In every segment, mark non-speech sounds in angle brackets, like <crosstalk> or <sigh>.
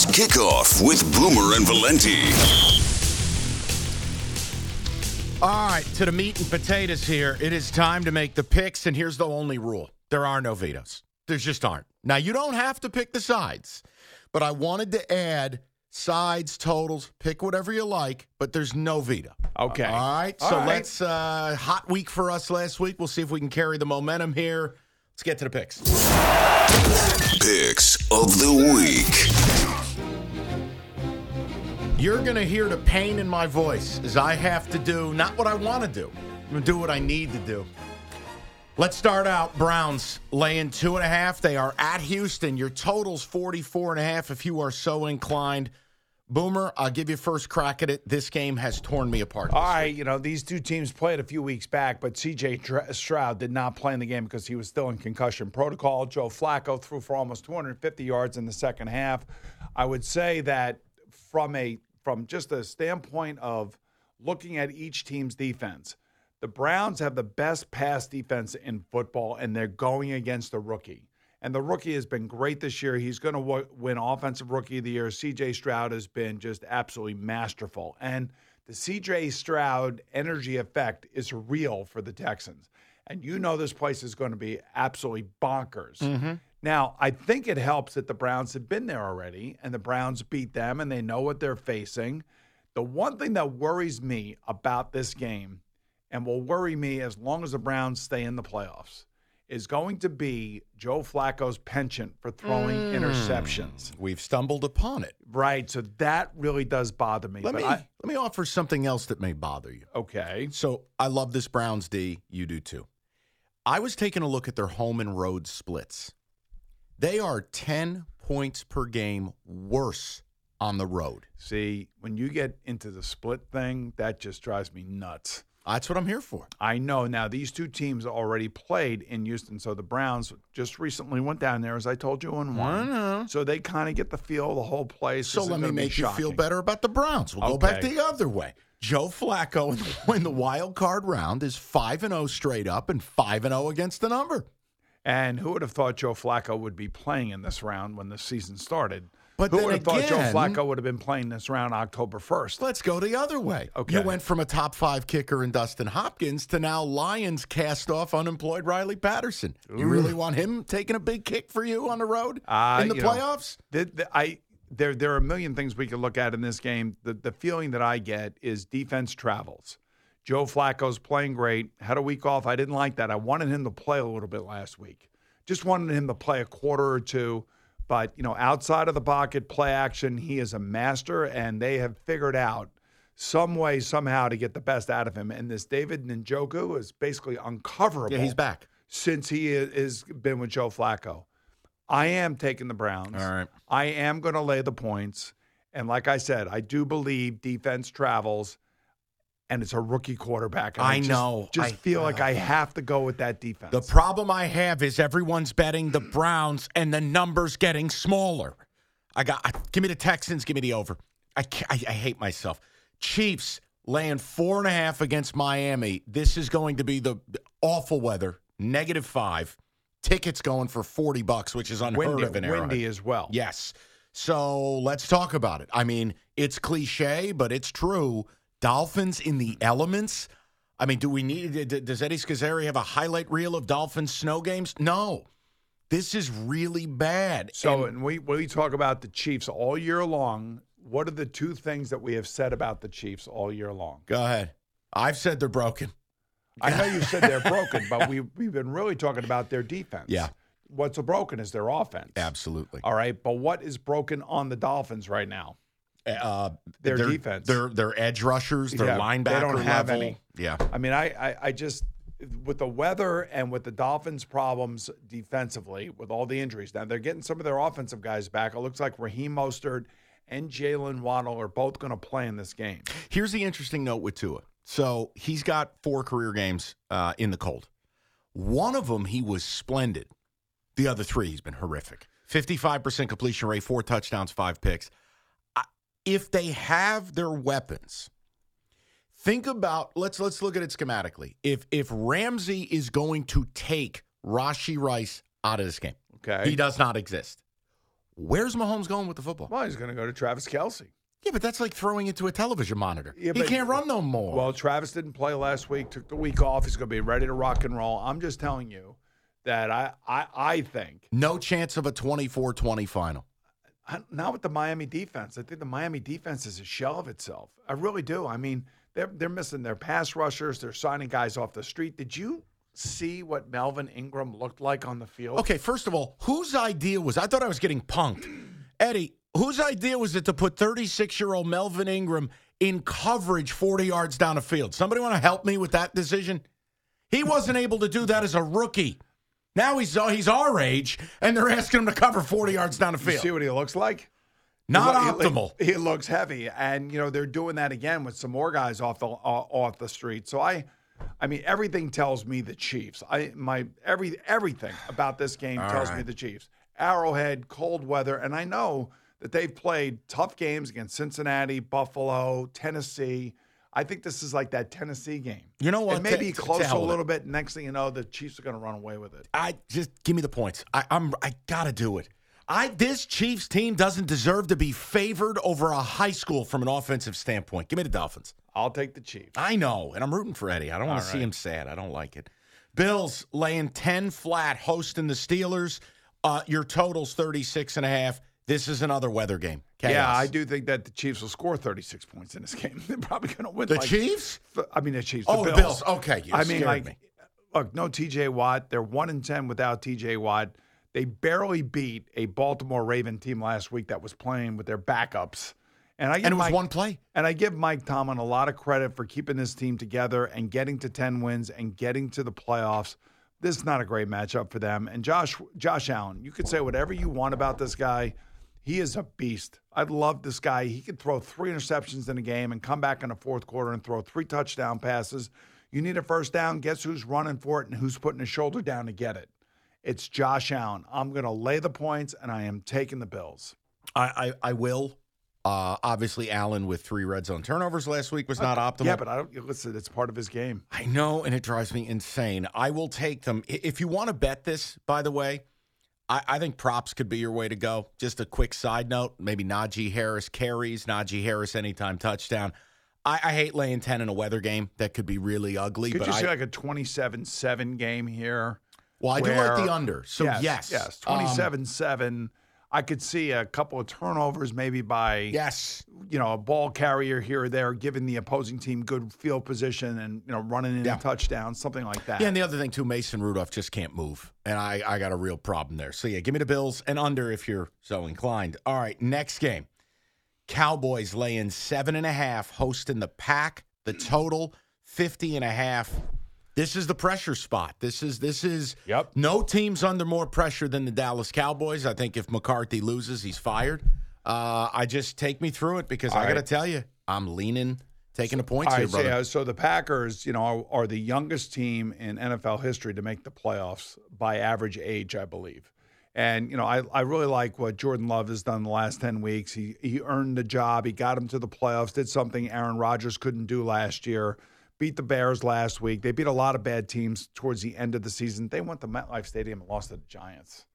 It's kickoff with Boomer and Valenti. All right, to the meat and potatoes here. It is time to make the picks, and here's the only rule there are no vetoes. There just aren't. Now, you don't have to pick the sides, but I wanted to add sides, totals, pick whatever you like, but there's no veto. Okay. All right, All so right. let's, uh, hot week for us last week. We'll see if we can carry the momentum here. Let's get to the picks. Picks of the week. You're going to hear the pain in my voice as I have to do not what I want to do, I'm going to do what I need to do. Let's start out. Browns laying two and a half. They are at Houston. Your total's 44 and a half if you are so inclined. Boomer, I'll give you first crack at it. This game has torn me apart. All right, week. you know, these two teams played a few weeks back, but CJ Stroud did not play in the game because he was still in concussion protocol. Joe Flacco threw for almost 250 yards in the second half. I would say that from a from just a standpoint of looking at each team's defense, the Browns have the best pass defense in football, and they're going against a rookie. And the rookie has been great this year. He's going to w- win Offensive Rookie of the Year. CJ Stroud has been just absolutely masterful. And the CJ Stroud energy effect is real for the Texans. And you know this place is going to be absolutely bonkers. Mm-hmm. Now, I think it helps that the Browns have been there already and the Browns beat them and they know what they're facing. The one thing that worries me about this game and will worry me as long as the Browns stay in the playoffs is going to be Joe Flacco's penchant for throwing mm. interceptions. We've stumbled upon it. Right. So that really does bother me. Let But me I, let me offer something else that may bother you. okay. So I love this Browns D. You do too. I was taking a look at their home and road splits. They are 10 points per game worse on the road. See, when you get into the split thing, that just drives me nuts. That's what I'm here for. I know now these two teams already played in Houston. So the Browns just recently went down there, as I told you, and won. So they kind of get the feel of the whole place. So let me make you feel better about the Browns. We'll go back the other way. Joe Flacco in the, <laughs> in the wild card round is 5 and 0 straight up and 5 and 0 against the number. And who would have thought Joe Flacco would be playing in this round when the season started? But who would have thought Joe Flacco would have been playing this round October 1st? Let's go the other way. Okay. You went from a top five kicker in Dustin Hopkins to now Lions cast off unemployed Riley Patterson. You really want him taking a big kick for you on the road Uh, in the you know, playoffs? The, the, I there there are a million things we could look at in this game. The the feeling that I get is defense travels. Joe Flacco's playing great. Had a week off. I didn't like that. I wanted him to play a little bit last week. Just wanted him to play a quarter or two. But you know, outside of the pocket, play action, he is a master, and they have figured out some way somehow to get the best out of him. And this David Njoku is basically uncoverable Yeah, he's back. since he has been with Joe Flacco. I am taking the Browns. All right. I am going to lay the points. And like I said, I do believe defense travels and it's a rookie quarterback. And I just- know. Just I- feel like I have to go with that defense. The problem I have is everyone's betting the Browns and the numbers getting smaller. I got I, give me the Texans, give me the over. I, I I hate myself. Chiefs laying four and a half against Miami. This is going to be the awful weather. Negative five. Tickets going for forty bucks, which is unheard windy, of in Arrowhead. windy as well. Yes. So let's talk about it. I mean, it's cliche, but it's true. Dolphins in the elements. I mean, do we need? Does Eddie Scozzare have a highlight reel of Dolphins snow games? No. This is really bad. So, And and we we talk about the Chiefs all year long. What are the two things that we have said about the Chiefs all year long? go ahead. I've said they're broken. I know you said they're <laughs> broken, but we we've been really talking about their defense. Yeah. What's broken is their offense. Absolutely. All right, but what is broken on the Dolphins right now? Uh, Their their- defense. Their their edge rushers, their Yeah, they linebacker don't have level. any. Yeah. I mean, I, I I just with the weather and with the Dolphins' problems defensively, with all the injuries. Now they're getting some of their offensive guys back. It looks like Raheem Mostert and Jalen Waddle are both going to play in this game. Here's the interesting note with Tua. So he's got four career games uh, in the cold. One of them, he was splendid. The other three, he's been horrific. 55% completion rate, four touchdowns, five picks. If they have their weapons, think about let's let's look at it schematically. If if Ramsey is going to take Rashee Rice out of this game, Okay. he does not exist. Where's Mahomes going with the football? Well, he's going to go to Travis Kelce. Yeah, but that's like throwing it to a television monitor. Yeah, he but- can't run no more. Well, Travis didn't play last week, took the week off. He's going to be ready to rock and roll. I'm just telling you that I, I, I think, no chance of a 24-20 final. Not with the Miami defense. I think the Miami defense is a shell of itself. I really do. I mean, they're, they're missing their pass rushers, they're signing guys off the street. Did you see what Melvin Ingram looked like on the field? Okay, first of all, whose idea was I thought I was getting punked. <clears throat> Eddie, whose idea was it to put 36-year-old Melvin Ingram in coverage 40 yards down the field? Somebody want to help me with that decision? He wasn't able to do that as a rookie. Now he's uh, he's our age, and they're asking him to cover 40 yards down the You field. see what he looks like? Not He lo- optimal. He, he looks heavy, and you know they're doing that again with some more guys off the off off the street. So I, I mean, everything tells me the Chiefs. I my every everything about this game tells me the Chiefs. Arrowhead, cold weather, and I know that they've played tough games against Cincinnati, Buffalo, Tennessee. I think this is like that Tennessee game. You know what? It may To- be to close a hell with it. little bit. Next thing you know, the Chiefs are going to run away with it. I just give me the points. I, I'm I gotta do it. I this Chiefs team doesn't deserve to be favored over a high school from an offensive standpoint. Give me the Dolphins. I'll take the Chiefs. I know, and I'm rooting for Eddie. I don't want to see him sad. I don't like it. Bills laying 10 flat, hosting the Steelers. Uh, your total's 36 and a half. This is another weather game. Yeah, I do think that the Chiefs will score 36 points in this <laughs> game. They're probably going to win. The like, Chiefs? I mean, the Chiefs. Oh, the the Bills. Bills. Okay, you I mean, like, me. look, no T.J. Watt. They're one and ten without T.J. Watt. They barely beat a Baltimore Raven team last week that was playing with their backups. And I And it was Mike, one play. And I give Mike Tomlin a lot of credit for keeping this team together and getting to ten wins and getting to the playoffs. This is not a great matchup for them. And Josh Josh Allen, you could say whatever you want about this guy. He is a beast. I love this guy. He could throw three interceptions in a game and come back in the fourth quarter and throw three touchdown passes. You need a first down. Guess who's running for it and who's putting his shoulder down to get it? It's Josh Allen. I'm going to lay the points, and I am taking the Bills. I, I, I will. Uh, obviously, Allen with three red zone turnovers last week was not optimal. Yeah, but I don't listen. It's part of his game. I know, and it drives me insane. I will take them. If you want to bet this, by the way, I, I think props could be your way to go. Just a quick side note maybe Najee Harris carries, Najee Harris anytime touchdown. I, I hate laying 10 in a weather game. That could be really ugly. Could but you I, see like a 27-7 game here? well, I do like the under. So, yes. yes, yes, Um, 27-7. I could see a couple of turnovers, maybe by yes. you know a ball carrier here or there, giving the opposing team good field position and you know running in Yeah. a touchdown, something like that. Yeah, and the other thing too, Mason Rudolph just can't move, and I I got a real problem there. So yeah, give me the Bills and under if you're so inclined. All right, next game, Cowboys laying seven and a half, hosting the Pack. The total 50 and a half. This is the pressure spot. This is this is Yep. no team's under more pressure than the Dallas Cowboys. I think if McCarthy loses, he's fired. Uh, I just take me through it because I All got to right. tell you, I'm leaning, taking the points All here, brother. yeah, so the Packers, you know, are, are the youngest team in NFL history to make the playoffs by average age, I believe. And you know, I, I really like what Jordan Love has done the last ten weeks. He he earned the job. He got him to the playoffs. Did something Aaron Rodgers couldn't do last year. Beat the Bears last week. They beat a lot of bad teams towards the end of the season. They went to MetLife Stadium and lost to the Giants.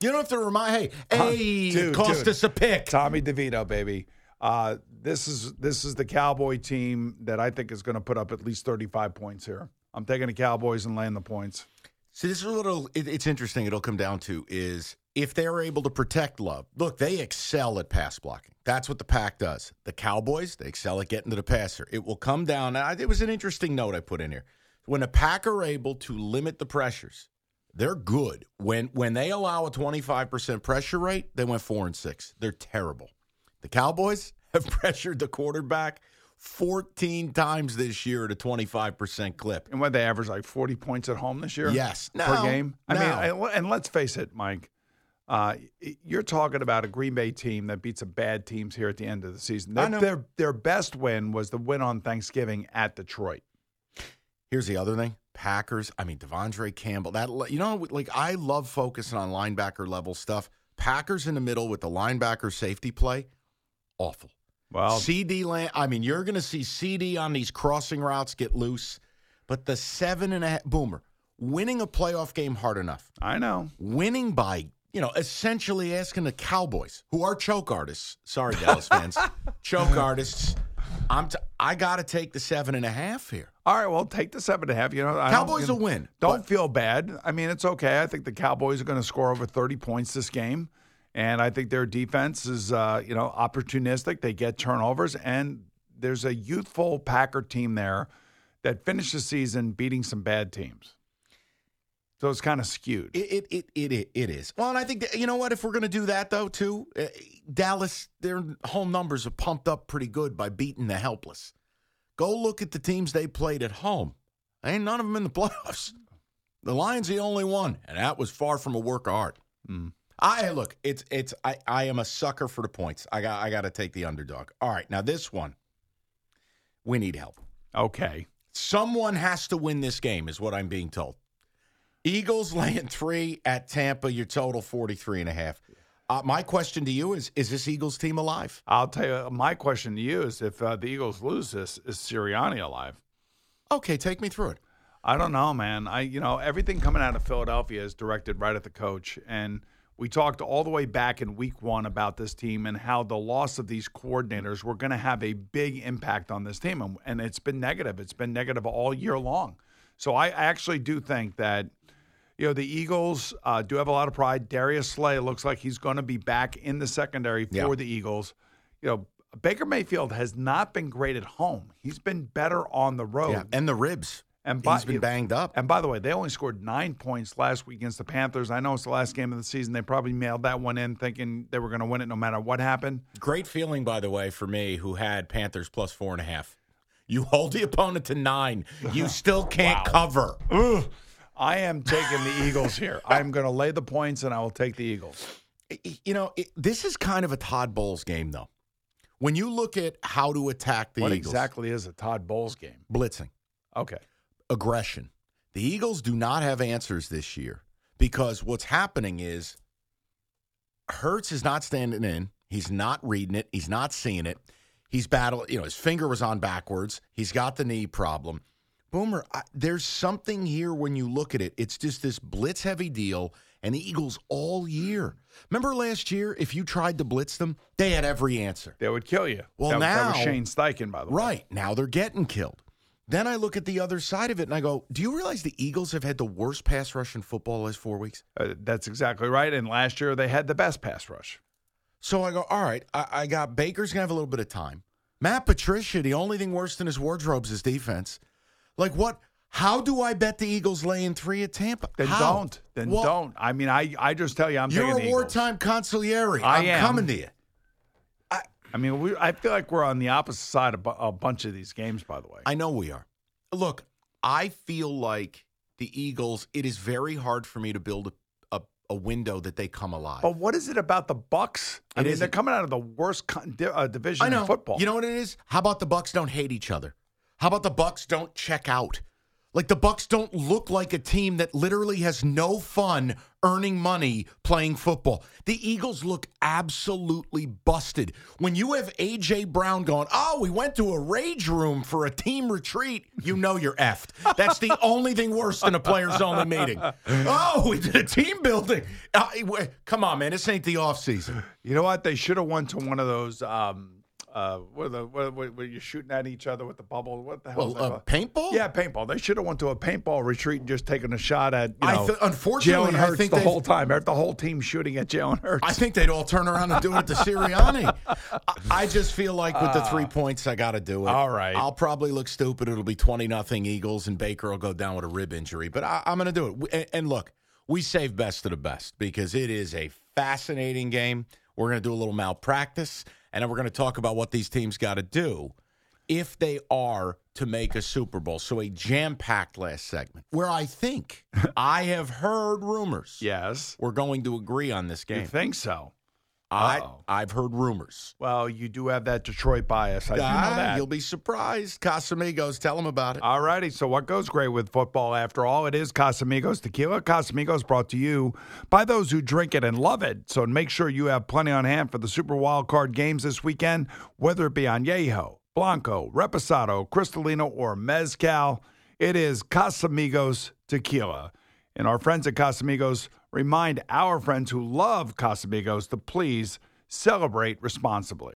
You don't have to remind. Hey, hey, it dude, cost dude. us a pick. Tommy DeVito, baby. Uh, this is this is the Cowboy team that I think is going to put up at least 35 points here. I'm taking the Cowboys and laying the points. See, this is what it'll, it, it's interesting. It'll come down to is if they're able to protect Love. Look, they excel at pass blocking. That's what the pack does. The Cowboys, they excel at getting to the passer. It will come down. I- It was an interesting note I put in here. When the pack are able to limit the pressures, they're good. When when they allow a 25% pressure rate, they went four and six. They're terrible. The Cowboys <laughs> have pressured the quarterback 14 times this year at a 25% clip. And what they average like 40 points at home this year? Yes. per game. I mean, I- and let's face it, Mike. Uh, you're talking about a Green Bay team that beats some bad teams here at the end of the season. I Their, know. their their best win was the win on Thanksgiving at Detroit. Here's the other thing: Packers. I mean, De'Vondre Campbell. That you know, like I love focusing on linebacker level stuff. Packers in the middle with the linebacker safety play, awful. Well, CeeDee Lamb. I mean, you're going to see CeeDee on these crossing routes get loose, but the seven and a half boomer winning a playoff game hard enough. I know. Winning by you know, essentially asking the Cowboys, who are choke artists. Sorry, Dallas fans, <laughs> choke artists. I'm t- I got to take the seven and a half here. All right, well, take the seven and a half. You know, I Cowboys will win, Don't but- feel bad. I mean, it's okay. I think the Cowboys are going to score over thirty points this game, and I think their defense is, uh, you know, opportunistic. They get turnovers, and there's a youthful Packer team there that finished the season beating some bad teams. So it's kind of skewed. It it it it, it is. Well, and I think that, you know what? If we're going to do that though, too, uh, Dallas, their home numbers are pumped up pretty good by beating the helpless. Go look at the teams they played at home. Ain't none of them in the playoffs. The Lions the only one, and that was far from a work of art. I look, it's it's I I am a sucker for the points. I got I got to take the underdog. All right, now this one, we need help. Okay. Someone has to win this game, is what I'm being told. Eagles <laughs> laying three at Tampa, your total 43 and a half. Uh, my question to you is Is this Eagles team alive? I'll tell you. My question to you is: If uh, the Eagles lose this, is Sirianni alive? Okay, take me through it. I don't know, man. I you know everything coming out of Philadelphia is directed right at the coach, and we talked all the way back in Week One about this team and how the loss of these coordinators were going to have a big impact on this team, and, and it's been negative. It's been negative all year long. So I actually do think that you know the Eagles uh, do have a lot of pride. Darius Slay looks like he's going to be back in the secondary for Yeah. the Eagles. You know. Baker Mayfield has not been great at home. He's been better on the road. Yeah, and the ribs. And he's by- been banged up. And by the way, they only scored nine points last week against the Panthers. I know it's the last game of the season. They probably mailed that one in thinking they were going to win it no matter what happened. Great feeling, by the way, for me who had Panthers plus four and a half. You hold the opponent to nine. You <laughs> still can't cover. I am taking the Eagles here. <laughs> I'm going to lay the points and I will take the Eagles. You know, it, this is kind of a Todd Bowles game, though. When you look at how to attack the what Eagles, exactly is a Todd Bowles game? blitzing. Okay. Aggression. The Eagles do not have answers this year because what's happening is Hurts is not standing in. He's not reading it. He's not seeing it. He's battling, you know, his finger was on backwards. He's got the knee problem. Boomer, I, there's something here when you look at it. It's just this blitz heavy deal, and the Eagles all year. Remember last year, if you tried to blitz them, they had every answer. They would kill you. Well, that, that was now- Shane Steichen, by the way. Right. Now they're getting killed. Then I look at the other side of it and I go, do you realize the Eagles have had the worst pass rush in football the last four weeks? Uh, that's exactly right. And last year they had the best pass rush. So I go, all right, I, I got Baker's going to have a little bit of time. Matt Patricia, the only thing worse than his wardrobe's his defense. Like what? How do I bet the Eagles laying three at Tampa? Then How? don't. Then Well, don't. I mean, I, I just tell you, I'm You're a wartime consigliere. I I'm am. coming to you. I mean, we, I feel like we're on the opposite side of a bunch of these games, by the way. I know we are. Look, I feel like the Eagles, it is very hard for me to build a, a, a window that they come alive. But what is it about the Bucs? I It mean, they're coming out of the worst con- di- uh, division I know. in football. You know what it is? How about the Bucs don't hate each other? How about the Bucs don't check out? Like the Bucs don't look like a team that literally has no fun earning money playing football. The Eagles look absolutely busted. When you have AJ Brown going, "Oh, we went to a rage room for a team retreat," you know you're effed. That's the <laughs> only thing worse than a players only meeting. Oh, we did a team building. Uh, come on, man, this ain't the off season. You know what? They should have went to one of those. Um, uh, where the where you're shooting at each other with the bubble. What the hell? Well, that uh, paintball? Yeah, paintball. They should have went to a paintball retreat and just taken a shot at. You I know, th- unfortunately, Jalen I think the whole time. The whole team shooting at Jalen Hurts. I think they'd all turn around and do it to Sirianni. I, I just feel like with the three points, I got to do it. all right. I'll probably look stupid. It'll be 20 nothing Eagles, and Baker will go down with a rib injury. But I, I'm going to do it. And, and look, we save best of the best because it is a fascinating game. We're going to do a little malpractice, and then we're going to talk about what these teams got to do if they are to make a Super Bowl. So a jam packed last segment where I think <laughs> I have heard rumors. yes. We're going to agree on this game. You think so? I. I've heard rumors. Well, you do have that Detroit bias. I do know Ah, that. You'll be surprised. Casamigos, tell them about it. All righty. So, what goes great with football after all? It is Casamigos Tequila. Casamigos brought to you by those who drink it and love it. So, make sure you have plenty on hand for the Super Wild Card games this weekend, whether it be Añejo, Blanco, Reposado, Cristalino, or Mezcal. It is Casamigos Tequila. And our friends at Casamigos remind our friends who love Casamigos to please celebrate responsibly.